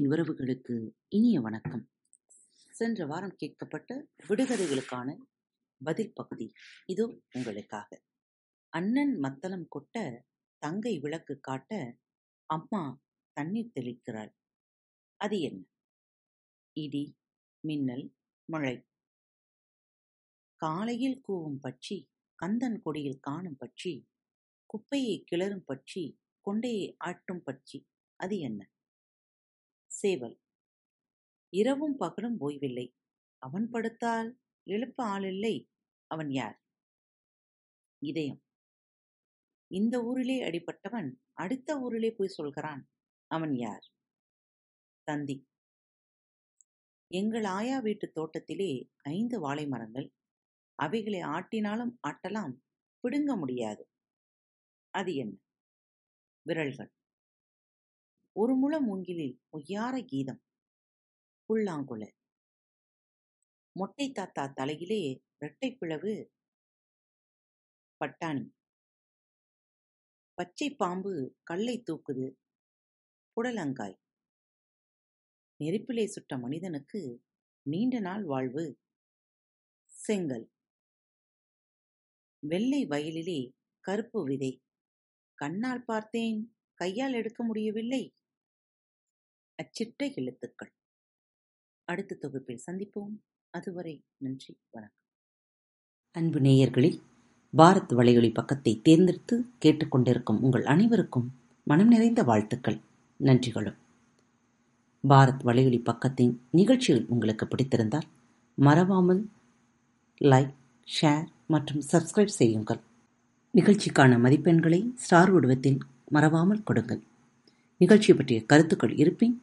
அன்பின் உறவுகளுக்கு இனிய வணக்கம். சென்ற வாரம் கேட்கப்பட்ட விடுகதைகளுக்கான பதில் பகுதி இது உங்களுக்காக. அண்ணன் மத்தளம் கொட்ட தங்கை விளக்கு காட்ட அம்மா தண்ணீர் தெளிக்கிறாள். அது என்ன? இடி மின்னல் மழை. காலையில் கூவும் பட்சி கந்தன் கொடியில் காணும் பட்சி குப்பையை கிளறும் பட்சி கொண்டையை ஆட்டும் பட்சி அது என்ன? சேவல் இரவும் பகலும் ஓய்வில்லை. அவன் படுத்தால் எழுப்ப ஆளில்லை. அவன் யார்? இதயம். இந்த ஊரிலே அடிபட்டவன் அடுத்த ஊரிலே போய் சொல்கிறான் அவன் யார்? தந்தி. எங்கள் ஆயா வீட்டு தோட்டத்திலே ஐந்து வாழை மரங்கள். அவைகளை ஆட்டினாலும் ஆட்டலாம். பிடுங்க முடியாது. அது என்ன? விரல்கள். ஒரு முழ மூங்கிலில் ஒய்யார கீதம். புல்லாங்குழல். மொட்டை தாத்தா தலையிலே இரட்டை பிளவு பட்டாணி. பச்சை பாம்பு கல்லை தூக்குது புடலங்காய். நெருப்பிலே சுட்ட மனிதனுக்கு நீண்ட நாள் வாழ்வு. செங்கல். வெள்ளை வயலிலே கருப்பு விதை. கண்ணால் பார்த்தேன் கையால் எடுக்க முடியவில்லை. அச்சிட்ட எழுத்துக்கள். அடுத்த தொகுப்பில் சந்திப்போம். அதுவரை நன்றி வணக்கம். அன்பு நேயர்களில் பாரத் வலையொலி பக்கத்தை தேர்ந்தெடுத்து கேட்டுக்கொண்டிருக்கும் உங்கள் அனைவருக்கும் மனம் நிறைந்த வாழ்த்துக்கள் நன்றிகளும். பாரத் வலையொலி பக்கத்தின் நிகழ்ச்சிகள் உங்களுக்கு பிடித்திருந்தால் மறவாமல் லைக் ஷேர் மற்றும் சப்ஸ்கிரைப் செய்யுங்கள். நிகழ்ச்சிக்கான மதிப்பெண்களை ஸ்டார் உடவத்தில் மறவாமல் கொடுங்கள். நிகழ்ச்சி பற்றிய கருத்துக்கள் இருப்பின்